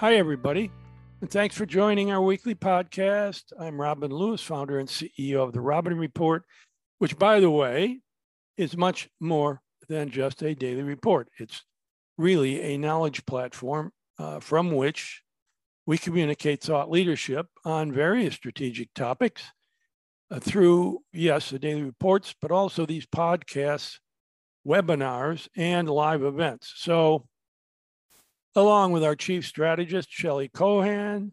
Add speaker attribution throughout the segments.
Speaker 1: Hi, everybody, and thanks for joining our weekly podcast. I'm Robin Lewis, founder and CEO of the Robin Report, which, by the way, is much more than just a daily report. It's really a knowledge platform uh, from which we communicate thought leadership on various strategic topics uh, through, yes, the daily reports, but also these podcasts, webinars, and live events. So, along with our chief strategist, Shelley Kohan,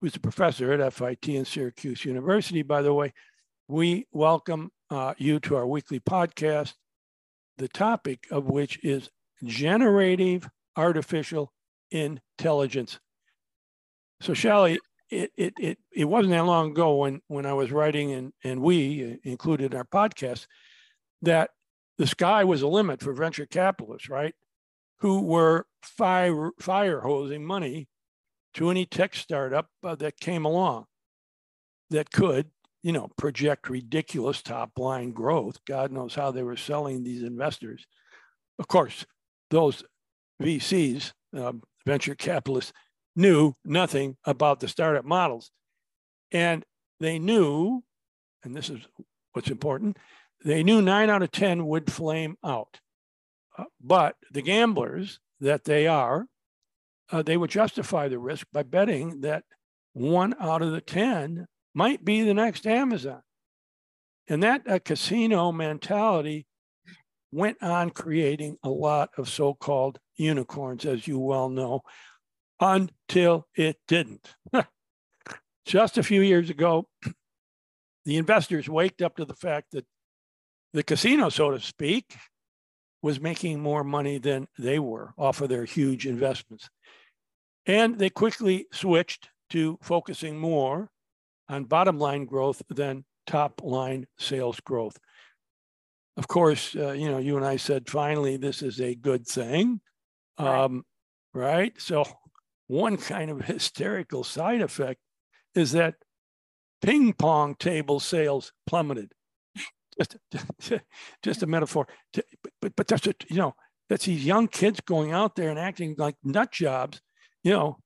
Speaker 1: who's a professor at FIT and Syracuse University, by the way, we welcome uh, you to our weekly podcast, the topic of which is generative artificial intelligence. So, Shelley, it, it, it, it wasn't that long ago when, when I was writing, and, and we included in our podcast, that the sky was a limit for venture capitalists, right? Who were fire, fire hosing money to any tech startup uh, that came along that could, you know, project ridiculous top line growth. God knows how they were selling these investors. Of course, those VCs, um, venture capitalists, knew nothing about the startup models. And they knew, and this is what's important, they knew nine out of 10 would flame out. But the gamblers that they are, uh, they would justify the risk by betting that one out of the 10 might be the next Amazon. And that uh, casino mentality went on creating a lot of so called unicorns, as you well know, until it didn't. Just a few years ago, the investors waked up to the fact that the casino, so to speak, was making more money than they were off of their huge investments. And they quickly switched to focusing more on bottom line growth than top line sales growth. Of course, uh, you know, you and I said finally this is a good thing, um, right? right? So one kind of hysterical side effect is that ping pong table sales plummeted. Just, just a metaphor. But, but that's, a, you know, that's these young kids going out there and acting like nut jobs. You know,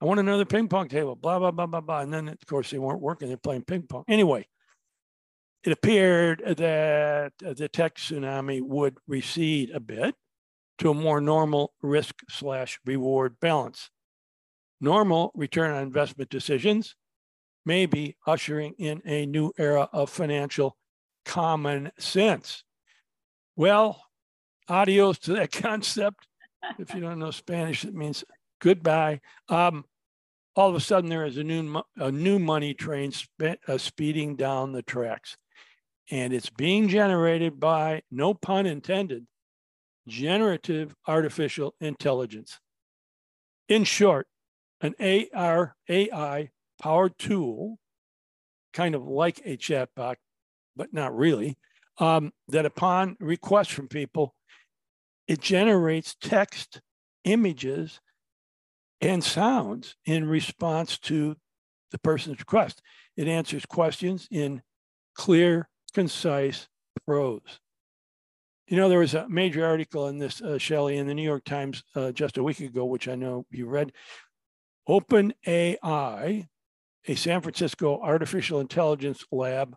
Speaker 1: I want another ping pong table, blah, blah, blah, blah, blah. And then, of course, they weren't working. They're playing ping pong. Anyway, it appeared that the tech tsunami would recede a bit to a more normal risk slash reward balance normal return on investment decisions may be ushering in a new era of financial common sense. Well, adios to that concept. if you don't know Spanish, it means goodbye. Um, all of a sudden, there is a new a new money train spe- uh, speeding down the tracks, and it's being generated by no pun intended, generative artificial intelligence. In short, an AR, AI powered tool, kind of like a chatbot, but not really, um, that upon request from people, it generates text, images, and sounds in response to the person's request. It answers questions in clear, concise prose. You know, there was a major article in this, uh, Shelley, in the New York Times uh, just a week ago, which I know you read, OpenAI, a San Francisco artificial intelligence lab,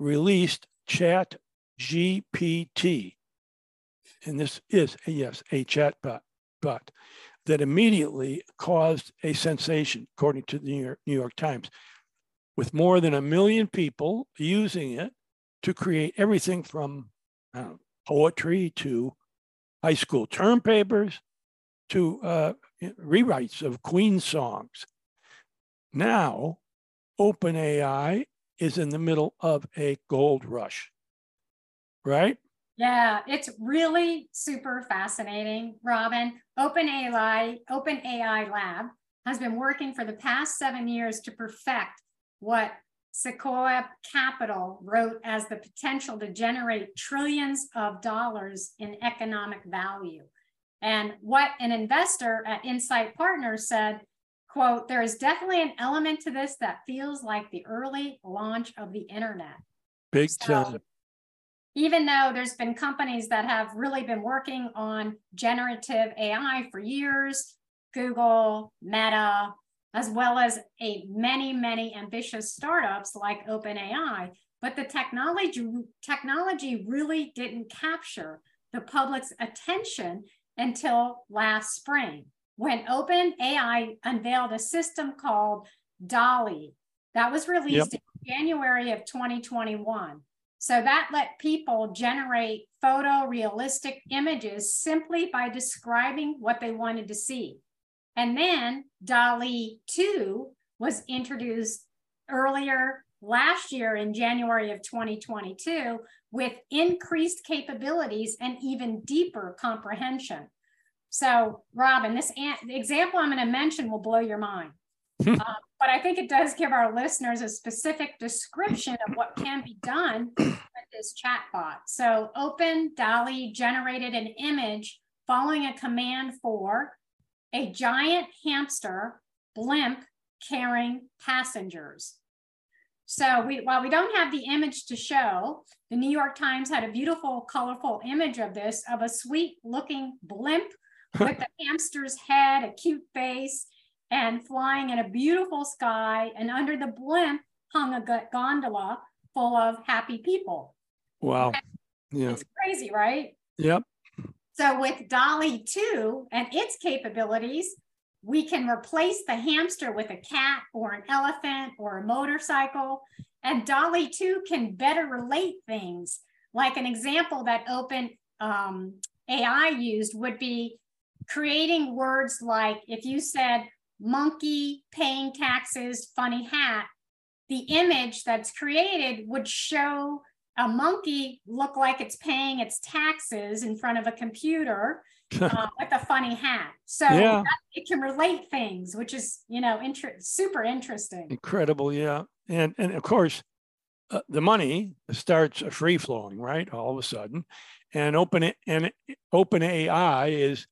Speaker 1: released Chat GPT. And this is, yes, a chatbot but that immediately caused a sensation, according to the New York, New York Times, with more than a million people using it to create everything from know, poetry to high school term papers to uh, rewrites of Queen songs. Now, OpenAI is in the middle of a gold rush, right?
Speaker 2: Yeah, it's really super fascinating, Robin. OpenAI, OpenAI Lab has been working for the past seven years to perfect what Sequoia Capital wrote as the potential to generate trillions of dollars in economic value. And what an investor at Insight Partners said, quote, there is definitely an element to this that feels like the early launch of the internet.
Speaker 1: Big so, time.
Speaker 2: Even though there's been companies that have really been working on generative AI for years, Google, Meta, as well as a many, many ambitious startups like OpenAI. But the technology technology really didn't capture the public's attention until last spring when OpenAI unveiled a system called DALL-E that was released yep. in January of 2021. So that let people generate photorealistic images simply by describing what they wanted to see. And then DALL-E 2 was introduced earlier last year in January of 2022 with increased capabilities and even deeper comprehension. So, Robin, this an- example I'm going to mention will blow your mind. um, but I think it does give our listeners a specific description of what can be done with this chatbot. So, Open DALL-E generated an image following a command for a giant hamster blimp carrying passengers. So we, while we don't have the image to show, the New York Times had a beautiful, colorful image of this of a sweet looking blimp with the hamster's head, a cute face, and flying in a beautiful sky. And under the blimp hung a gondola full of happy people.
Speaker 1: Wow. Yeah.
Speaker 2: It's crazy, right?
Speaker 1: Yep.
Speaker 2: So with DALL-E 2 and its capabilities, we can replace the hamster with a cat or an elephant or a motorcycle. And DALL-E 2 can better relate things. Like an example that Open um, AI used would be creating words like if you said monkey paying taxes, funny hat, the image that's created would show a monkey look like it's paying its taxes in front of a computer uh, with a funny hat. So yeah. it can relate things, which is you know inter- super interesting.
Speaker 1: Incredible, yeah, and and of course. Uh, the money starts free flowing, right? All of a sudden, and open and open AI is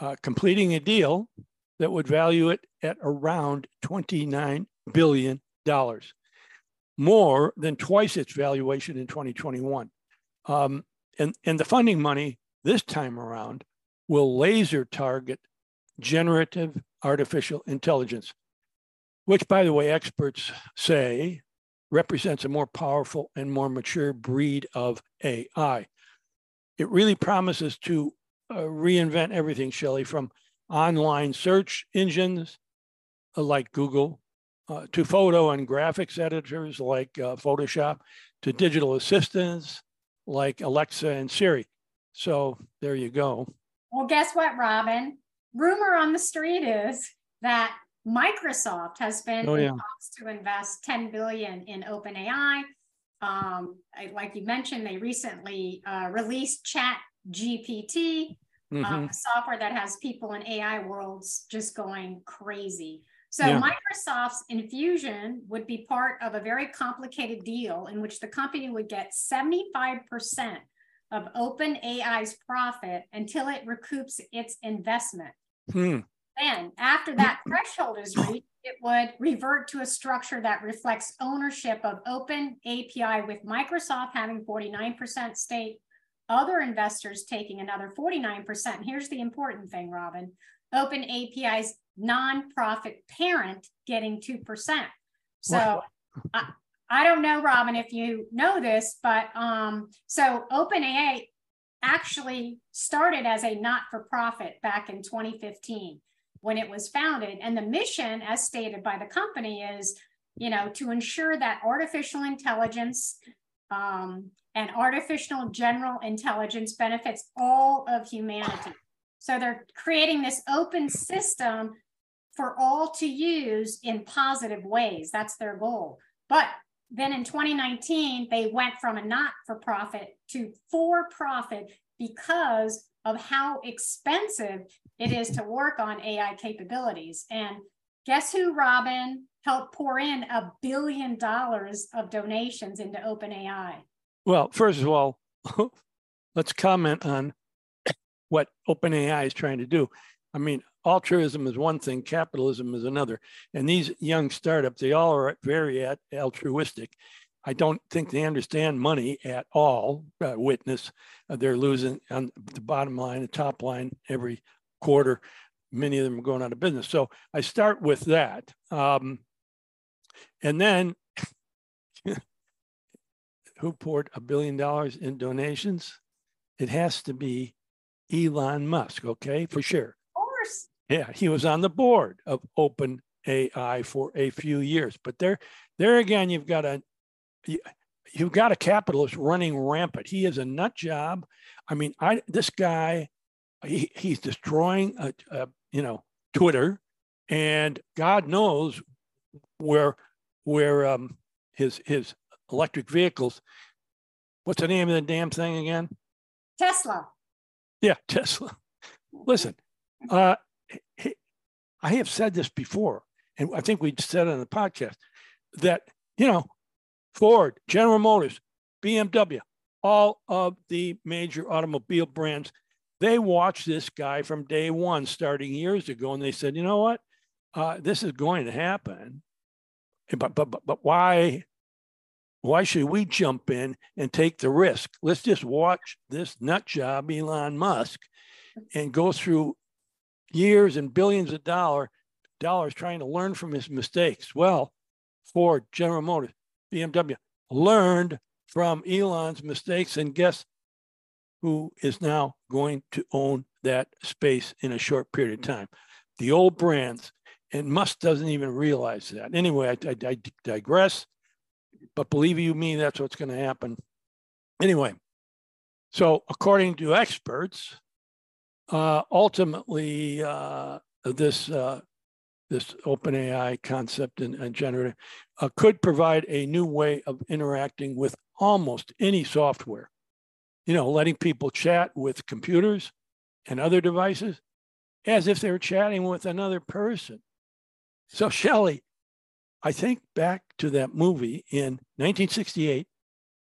Speaker 1: uh, completing a deal that would value it at around $29 billion more than twice its valuation in 2021. Um, and, and the funding money this time around will laser target generative artificial intelligence, which, by the way, experts say represents a more powerful and more mature breed of AI. It really promises to uh, reinvent everything, Shelley, from online search engines uh, like Google uh, to photo and graphics editors like uh, Photoshop, to digital assistants like Alexa and Siri. So there you go.
Speaker 2: Well, guess what, Robin? Rumor on the street is that Microsoft has been oh, yeah. to invest 10 billion in OpenAI. Um, like you mentioned, they recently uh, released Chat GPT, mm-hmm. um, software that has people in AI worlds just going crazy. So yeah. Microsoft's infusion would be part of a very complicated deal in which the company would get 75% of OpenAI's profit until it recoups its investment. Hmm. Then, after that threshold is reached, it would revert to a structure that reflects ownership of Open API, with Microsoft having 49% stake, other investors taking another 49%. Here's the important thing, Robin Open API's nonprofit parent getting 2%. So I, I don't know, Robin, if you know this, but um, so OpenAI actually started as a not for profit back in 2015 when it was founded. And the mission, as stated by the company, is you know to ensure that artificial intelligence um, and artificial general intelligence benefits all of humanity. So they're creating this open system for all to use in positive ways. That's their goal. But then in 2019, they went from a not for profit to for profit because of how expensive it is to work on AI capabilities. And guess who, Robin, helped pour in a billion dollars of donations into OpenAI?
Speaker 1: Well, first of all, let's comment on what OpenAI is trying to do. I mean, altruism is one thing, capitalism is another. And these young startups, they all are very altruistic. I don't think they understand money at all. Uh, witness, uh, they're losing on the bottom line, the top line every quarter. many of them are going out of business. So I start with that. Um, and then who poured a billion dollars in donations? It has to be Elon Musk, okay, for sure.
Speaker 2: Of course.
Speaker 1: Yeah, he was on the board of Open AI for a few years, but there, there again, you've got a, you've got a capitalist running rampant. He is a nut job. I mean, I this guy, he, he's destroying, a, a, you know, Twitter, and God knows where where um, his his electric vehicles. What's the name of the damn thing again?
Speaker 2: Tesla.
Speaker 1: Yeah, Tesla. Listen, uh, I have said this before, and I think we said it on the podcast that you know Ford, General Motors, BMW, all of the major automobile brands, they watched this guy from day one, starting years ago, and they said, you know what, uh, this is going to happen, but but but, but why? Why should we jump in and take the risk? Let's just watch this nut job, Elon Musk, and go through years and billions of dollar dollars trying to learn from his mistakes. Well, Ford, General Motors, BMW learned from Elon's mistakes, and guess who is now going to own that space in a short period of time? The old brands. And Musk doesn't even realize that. Anyway, I, I, I digress. But believe you me, that's what's going to happen. Anyway, so according to experts, uh, ultimately, uh, this uh, this OpenAI concept and, and generative uh, could provide a new way of interacting with almost any software. You know, letting people chat with computers and other devices as if they were chatting with another person. So, Shelley, I think back to that movie in 1968,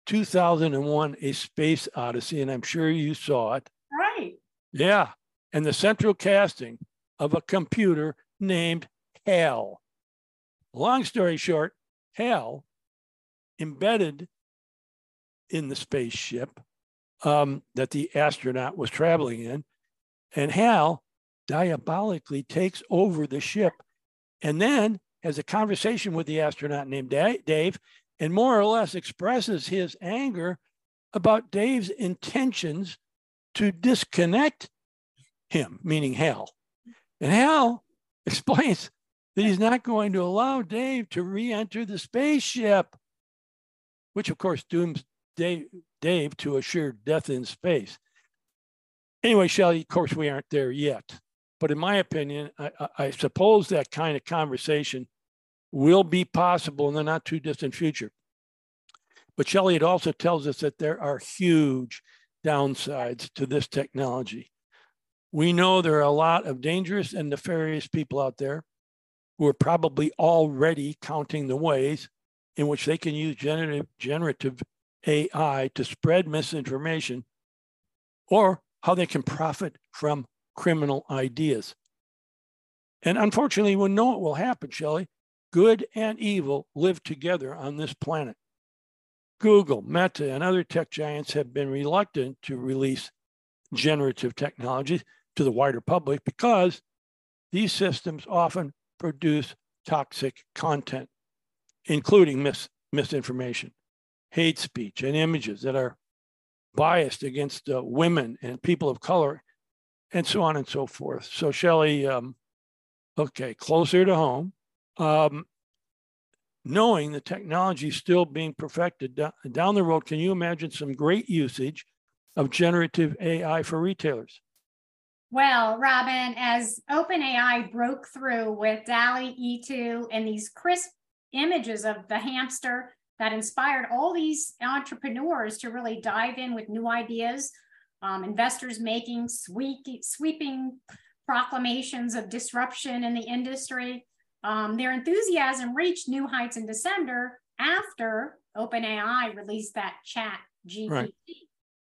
Speaker 1: 2001, A Space Odyssey, and I'm sure you saw it.
Speaker 2: Right.
Speaker 1: Yeah. And the central casting of a computer named Hal. Long story short, Hal embedded in the spaceship um, that the astronaut was traveling in, and Hal diabolically takes over the ship and then has a conversation with the astronaut named Dave and more or less expresses his anger about Dave's intentions to disconnect him, meaning Hal. And Hal explains that he's not going to allow Dave to re enter the spaceship, which of course dooms Dave, Dave to assured death in space. Anyway, Shelley, of course, we aren't there yet. But in my opinion, I, I suppose that kind of conversation will be possible in the not too distant future. But Shelley, it also tells us that there are huge downsides to this technology. We know there are a lot of dangerous and nefarious people out there who are probably already counting the ways in which they can use generative, generative AI to spread misinformation or how they can profit from criminal ideas. And unfortunately, we know it will happen, Shelley. Good and evil live together on this planet. Google, Meta, and other tech giants have been reluctant to release generative technologies to the wider public because these systems often produce toxic content, including mis- misinformation, hate speech, and images that are biased against uh, women and people of color, and so on and so forth. So, Shelley, um, okay, closer to home, um, knowing the technology is still being perfected down the road, can you imagine some great usage of generative AI for retailers?
Speaker 2: Well, Robin, as OpenAI broke through with DALL-E E2 and these crisp images of the hamster that inspired all these entrepreneurs to really dive in with new ideas, um, investors making sweep, sweeping proclamations of disruption in the industry. Um, their enthusiasm reached new heights in December after OpenAI released that chat GPT. Right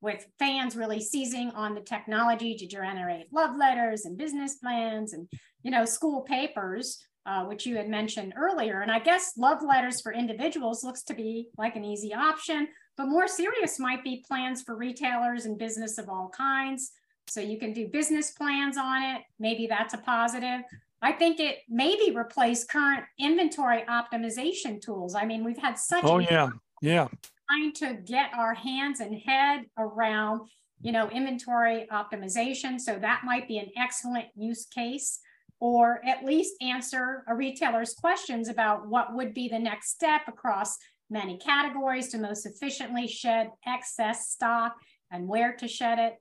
Speaker 2: with fans really seizing on the technology to generate love letters and business plans and you know school papers uh, which you had mentioned earlier and i guess love letters for individuals looks to be like an easy option but more serious might be plans for retailers and business of all kinds So you can do business plans on it. Maybe that's a positive. I think it maybe replace current inventory optimization tools. I mean, we've had such
Speaker 1: oh yeah yeah
Speaker 2: trying to get our hands and head around you know inventory optimization. So that might be an excellent use case, or at least answer a retailer's questions about what would be the next step across many categories to most efficiently shed excess stock and where to shed it.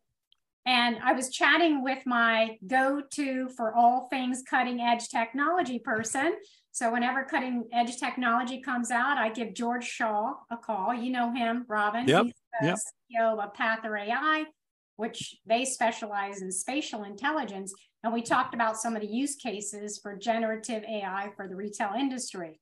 Speaker 2: And I was chatting with my go to for all things cutting edge technology person. So, whenever cutting edge technology comes out, I give George Shaw a call. You know him, Robin.
Speaker 1: Yep.
Speaker 2: He's the
Speaker 1: yep.
Speaker 2: CEO of Pathr AI, which they specialize in spatial intelligence. And we talked about some of the use cases for generative AI for the retail industry.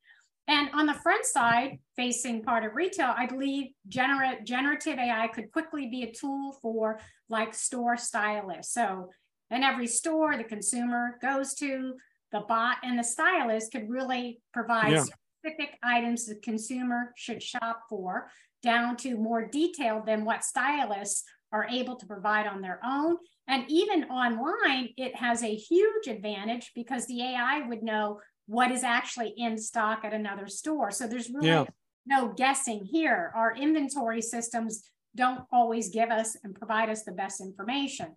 Speaker 2: And on the front side, facing part of retail, I believe gener- generative AI could quickly be a tool for like store stylists. So in every store the consumer goes to, the bot and the stylist could really provide yeah. specific items the consumer should shop for, down to more detailed than what stylists are able to provide on their own. And even online, it has a huge advantage because the AI would know what is actually in stock at another store. So there's really yeah. no guessing here. Our inventory systems don't always give us and provide us the best information.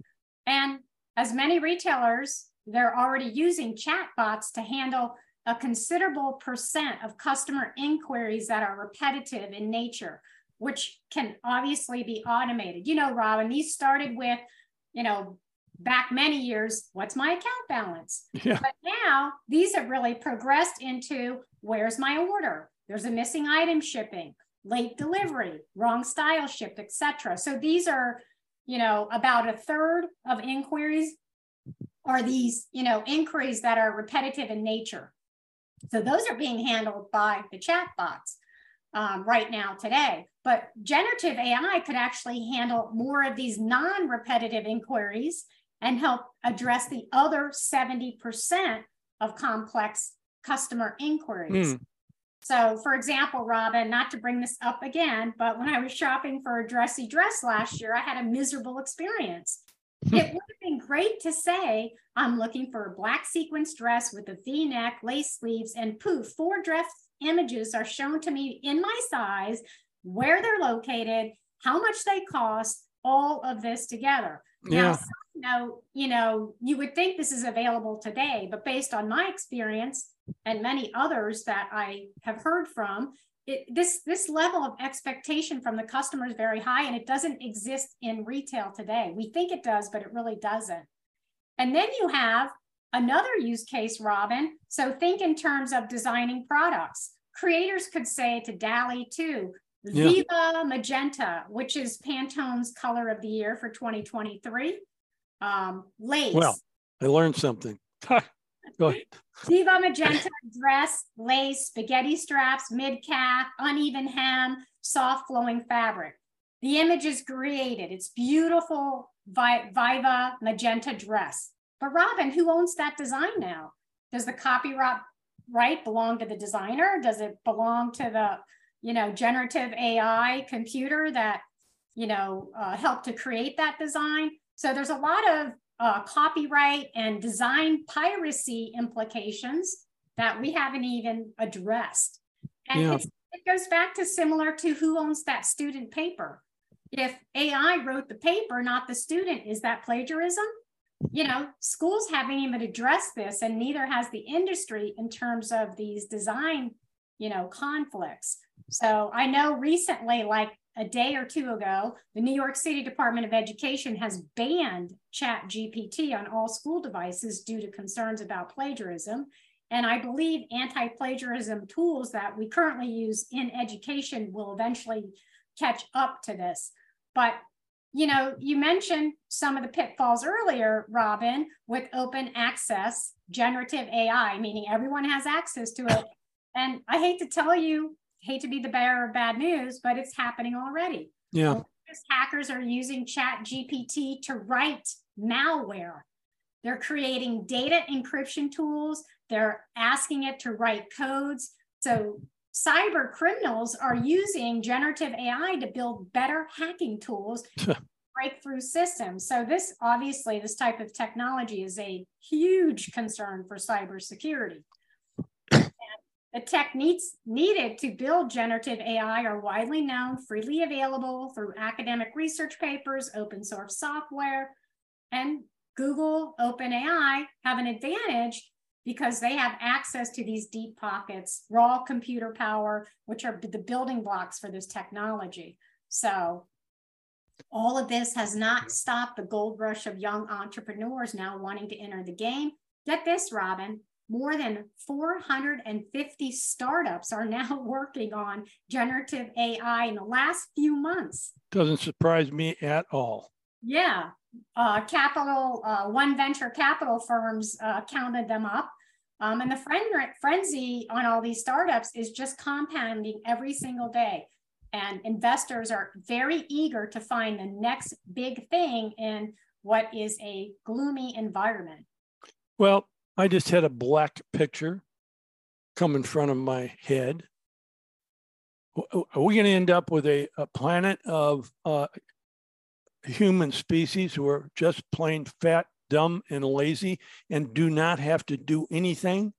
Speaker 2: And as many retailers, they're already using chatbots to handle a considerable percent of customer inquiries that are repetitive in nature, which can obviously be automated. You know, Robin, these started with, you know, back many years, what's my account balance? Yeah. But now these have really progressed into where's my order? There's a missing item shipping, late delivery, wrong style shipped, etc. So these are, you know, about a third of inquiries are these, you know, inquiries that are repetitive in nature. So those are being handled by the chatbots um, right now today. But generative AI could actually handle more of these non-repetitive inquiries and help address the other 70% of complex customer inquiries. Mm. So, for example, Robin, not to bring this up again, but when I was shopping for a dressy dress last year, I had a miserable experience. it would have been great to say, I'm looking for a black sequence dress with a v neck, lace sleeves, and poof, four dress images are shown to me in my size, where they're located, how much they cost, all of this together. Yeah. Now, you know, you would think this is available today, but based on my experience and many others that I have heard from, it, this this level of expectation from the customer is very high, and it doesn't exist in retail today. We think it does, but it really doesn't. And then you have another use case, Robin. So think in terms of designing products. Creators could say to DALL-E 2, yeah. Viva Magenta, which is Pantone's color of the year for 2023. Um, lace.
Speaker 1: Well, I learned something. Go ahead.
Speaker 2: Viva Magenta dress, lace, spaghetti straps, mid calf, uneven hem, soft flowing fabric. The image is created. It's beautiful Viva Magenta dress. But Robin, who owns that design now? Does the copyright right belong to the designer? Does it belong to the you know, generative AI computer that, you know, uh, helped to create that design. So there's a lot of uh, copyright and design piracy implications that we haven't even addressed. And yeah. it goes back to similar to who owns that student paper. If AI wrote the paper, not the student, is that plagiarism? You know, schools haven't even addressed this, and neither has the industry in terms of these design, you know, conflicts. So I know recently, like a day or two ago, the New York City Department of Education has banned Chat GPT on all school devices due to concerns about plagiarism. And I believe anti plagiarism tools that we currently use in education will eventually catch up to this. But you know, you mentioned some of the pitfalls earlier, Robin, with open access generative AI, meaning everyone has access to it. And I hate to tell you, hate to be the bearer of bad news, but it's happening already.
Speaker 1: Yeah.
Speaker 2: Hackers are using Chat GPT to write malware. They're creating data encryption tools. They're asking it to write codes. So cyber criminals are using generative AI to build better hacking tools breakthrough systems. So this obviously, this type of technology is a huge concern for cybersecurity. The techniques needed to build generative AI are widely known, freely available through academic research papers, open source software, and Google, OpenAI have an advantage because they have access to these deep pockets, raw computer power, which are the building blocks for this technology. So all of this has not stopped the gold rush of young entrepreneurs now wanting to enter the game. Get this, Robin, more than 450 startups are now working on generative AI in the last few months.
Speaker 1: Doesn't surprise me at all.
Speaker 2: Yeah. Uh, capital, uh, one venture capital firms uh, counted them up. Um, and the frenzy on all these startups is just compounding every single day. And investors are very eager to find the next big thing in what is a gloomy environment.
Speaker 1: Well, I just had a black picture come in front of my head. Are we going to end up with a, a planet of uh, human species who are just plain fat, dumb, and lazy and do not have to do anything?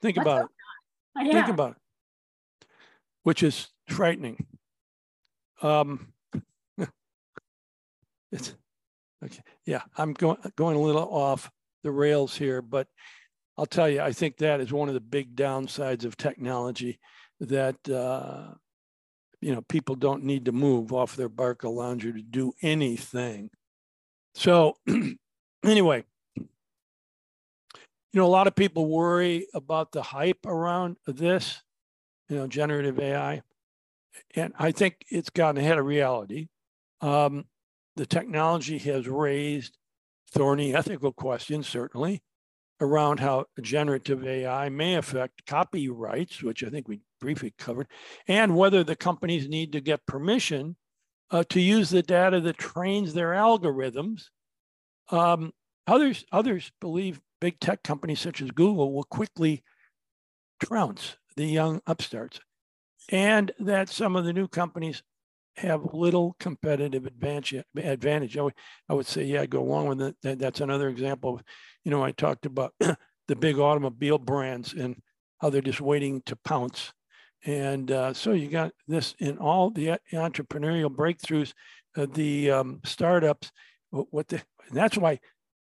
Speaker 1: Think Let's about it. Yeah. Think about it, which is frightening. Um, it's Okay. Yeah, I'm going going a little off the rails here, but I'll tell you, I think that is one of the big downsides of technology that uh, you know people don't need to move off their Barcalounger to do anything. So anyway, you know, a lot of people worry about the hype around this, you know, generative AI, and I think it's gotten ahead of reality. Um, the technology has raised thorny ethical questions, certainly, around how generative AI may affect copyrights, which I think we briefly covered, and whether the companies need to get permission uh, to use the data that trains their algorithms. Um, others, others believe big tech companies such as Google will quickly trounce the young upstarts, and that some of the new companies have little competitive advantage. Advantage. I would, I would say, yeah, go along with it. That's another example. Of, you know, I talked about the big automobile brands and how they're just waiting to pounce. And uh, so you got this in all the entrepreneurial breakthroughs, uh, the um, startups. What the, that's why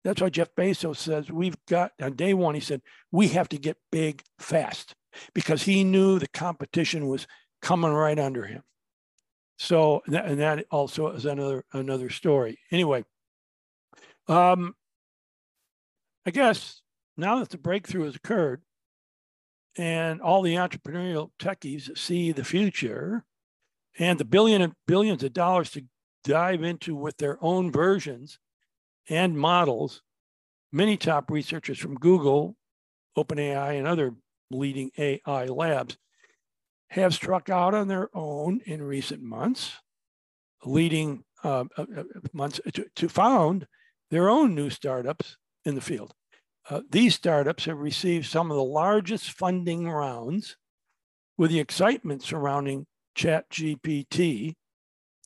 Speaker 1: that's why Jeff Bezos says we've got on day one. He said we have to get big fast because he knew the competition was coming right under him. So, and that also is another another story. Anyway, um, I guess now that the breakthrough has occurred, and all the entrepreneurial techies see the future, and the billion and billions of dollars to dive into with their own versions and models, many top researchers from Google, OpenAI, and other leading AI labs have struck out on their own in recent months, leading uh, uh, uh, months to, to, found their own new startups in the field. Uh, these startups have received some of the largest funding rounds with the excitement surrounding ChatGPT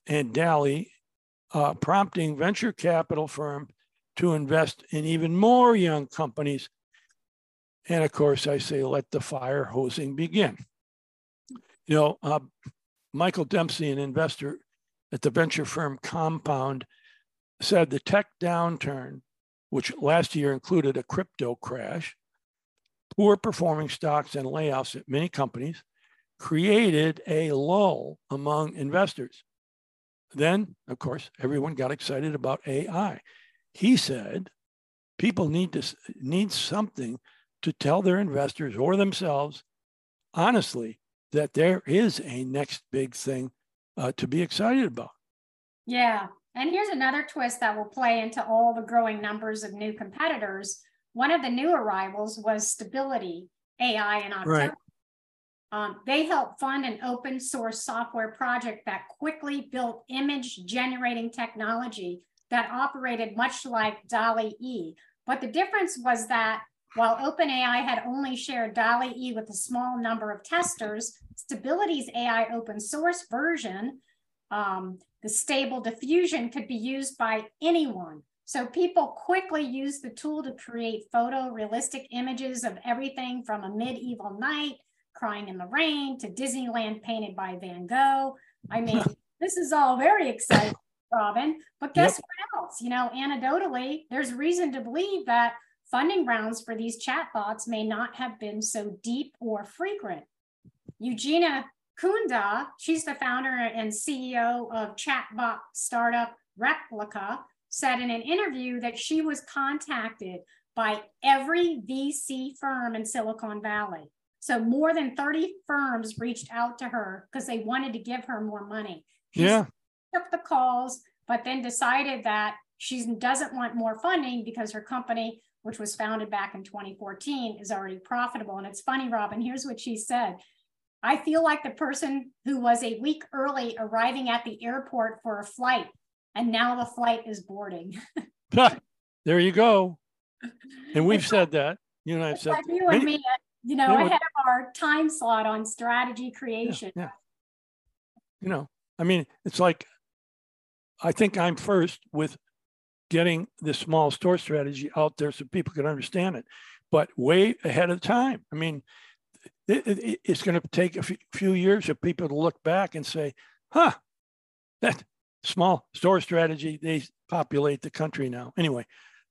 Speaker 1: and DALL-E, uh, prompting venture capital firms to invest in even more young companies. And of course, I say, let the fire hosing begin. You know, uh, Michael Dempsey, an investor at the venture firm Compound, said the tech downturn, which last year included a crypto crash, poor performing stocks, and layoffs at many companies, created a lull among investors. Then, of course, everyone got excited about AI. He said people need to need something to tell their investors or themselves honestly that there is a next big thing uh, to be excited about.
Speaker 2: Yeah. And here's another twist that will play into all the growing numbers of new competitors. One of the new arrivals was Stability AI in October. Right. Um, they helped fund an open source software project that quickly built image generating technology that operated much like DALL-E E. But the difference was that while OpenAI had only shared DALL-E E with a small number of testers, Stability's AI open source version um, the stable diffusion could be used by anyone. So people quickly used the tool to create photorealistic images of everything from a medieval knight crying in the rain to Disneyland painted by Van Gogh. I mean, this is all very exciting, Robin. But guess yep. what else? You know, anecdotally, there's reason to believe that funding rounds for these chatbots may not have been so deep or frequent. Eugenia Kuyda, she's the founder and CEO of chatbot startup Replika, said in an interview that she was contacted by every VC firm in Silicon Valley. So more than 30 firms reached out to her because they wanted to give her more money.
Speaker 1: She yeah.
Speaker 2: Took the calls, but then decided that she doesn't want more funding because her company, which was founded back in 2014, is already profitable. And it's funny, Robin, here's what she said. I feel like the person who was a week early arriving at the airport for a flight, and now the flight is boarding.
Speaker 1: there you go. And we've said that. You and I have said
Speaker 2: like you and me, you know, ahead of our time slot on strategy creation.
Speaker 1: Yeah, yeah. You know, I mean, it's like I think I'm first with getting the small store strategy out there so people can understand it, but way ahead of time. I mean, it, it, it's going to take a few years for people to look back and say, huh, that small store strategy, they populate the country now. Anyway,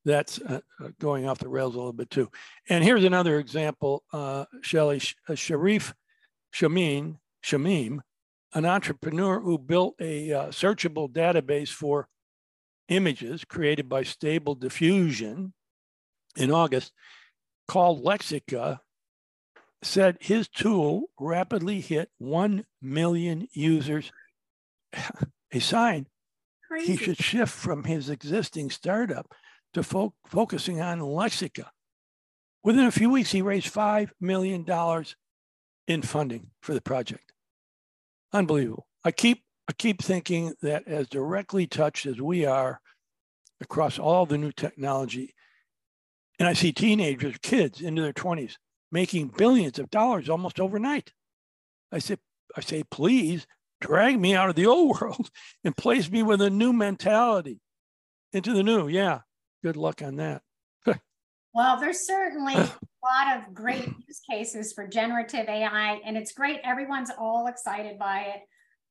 Speaker 1: that's uh, uh going off the rails a little bit too. And here's another example, uh, Shelley uh, Sharif Shameem, Shamim, an entrepreneur who built a uh, searchable database for images created by Stable Diffusion in August called Lexica said his tool rapidly hit 1 million users. a sign Crazy. he should shift from his existing startup to fo- focusing on Lexica. Within a few weeks, he raised $5 million in funding for the project. Unbelievable. I keep, I keep thinking that as directly touched as we are across all the new technology, and I see teenagers, kids into their 20s, making billions of dollars almost overnight. I say, I say, please drag me out of the old world and place me with a new mentality into the new. Yeah. Good luck on that.
Speaker 2: well, there's certainly a lot of great use cases for generative AI, and it's great. Everyone's all excited by it.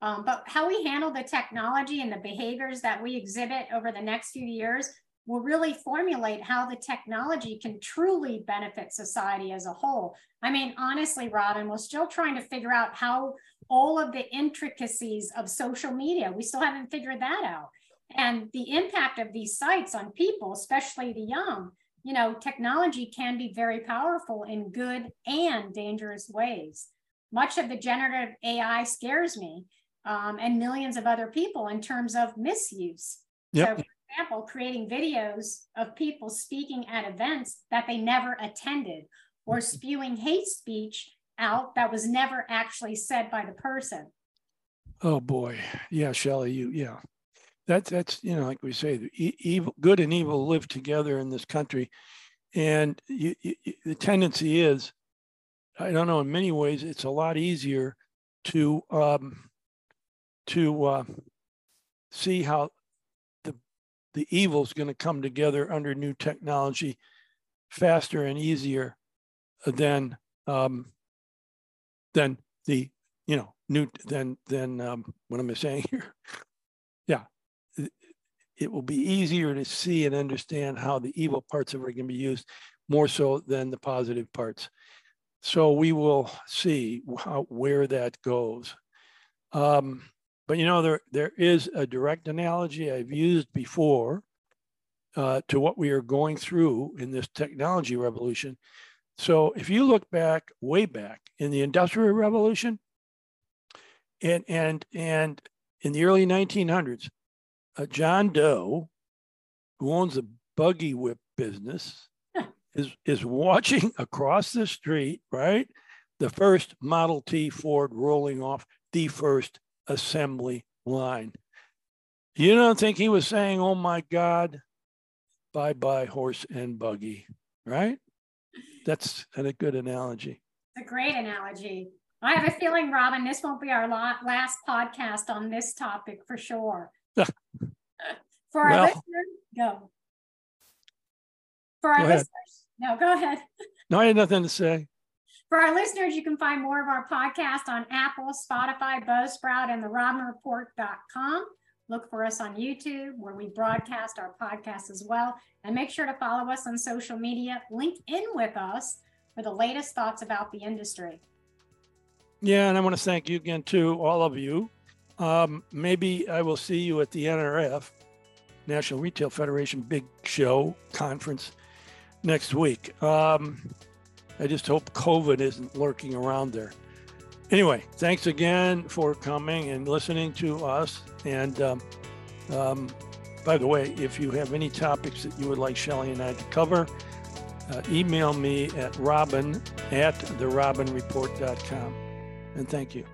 Speaker 2: Um, but how we handle the technology and the behaviors that we exhibit over the next few years will really formulate how the technology can truly benefit society as a whole. I mean, honestly, Robin, we're still trying to figure out how all of the intricacies of social media, we still haven't figured that out. And the impact of these sites on people, especially the young, you know, technology can be very powerful in good and dangerous ways. Much of the generative AI scares me um, and millions of other people in terms of misuse. Yep. So for example, creating videos of people speaking at events that they never attended or spewing hate speech out that was never actually said by the person.
Speaker 1: Oh boy. Yeah, Shelley, you, yeah. That's, that's, you know, like we say, evil, good and evil live together in this country. And you, you, the tendency is, I don't know, in many ways, it's a lot easier to, um, to uh, see how the the evil is going to come together under new technology faster and easier than um, than the you know new than than um, what am I saying here? yeah, it will be easier to see and understand how the evil parts of it can be used more so than the positive parts. So we will see how, where that goes. Um, but you know, there, there is a direct analogy I've used before uh, to what we are going through in this technology revolution. So if you look back, way back in the Industrial Revolution, and and and in the early 1900s, uh, John Doe, who owns a buggy whip business, is is watching across the street, right, the first Model T Ford rolling off the first assembly line. You don't think he was saying, oh my God, bye bye, horse and buggy, right? That's a good analogy.
Speaker 2: It's a great analogy. I have a feeling, Robin, this won't be our last podcast on this topic for sure. for our well, listeners, go. For our listeners, no, go ahead.
Speaker 1: No, I had nothing to say.
Speaker 2: For our listeners, you can find more of our podcast on Apple, Spotify, Buzzsprout, and the robinreport.com. Look for us on YouTube where we broadcast our podcast as well. And make sure to follow us on social media. Link in with us for the latest thoughts about the industry.
Speaker 1: Yeah, and I want to thank you again, too, all of you. Um, maybe I will see you at the NRF, National Retail Federation Big Show Conference next week. Um, I just hope COVID isn't lurking around there. Anyway, thanks again for coming and listening to us. And um, um, by the way, if you have any topics that you would like Shelley and I to cover, uh, email me at robin at therobinreport.com. And thank you.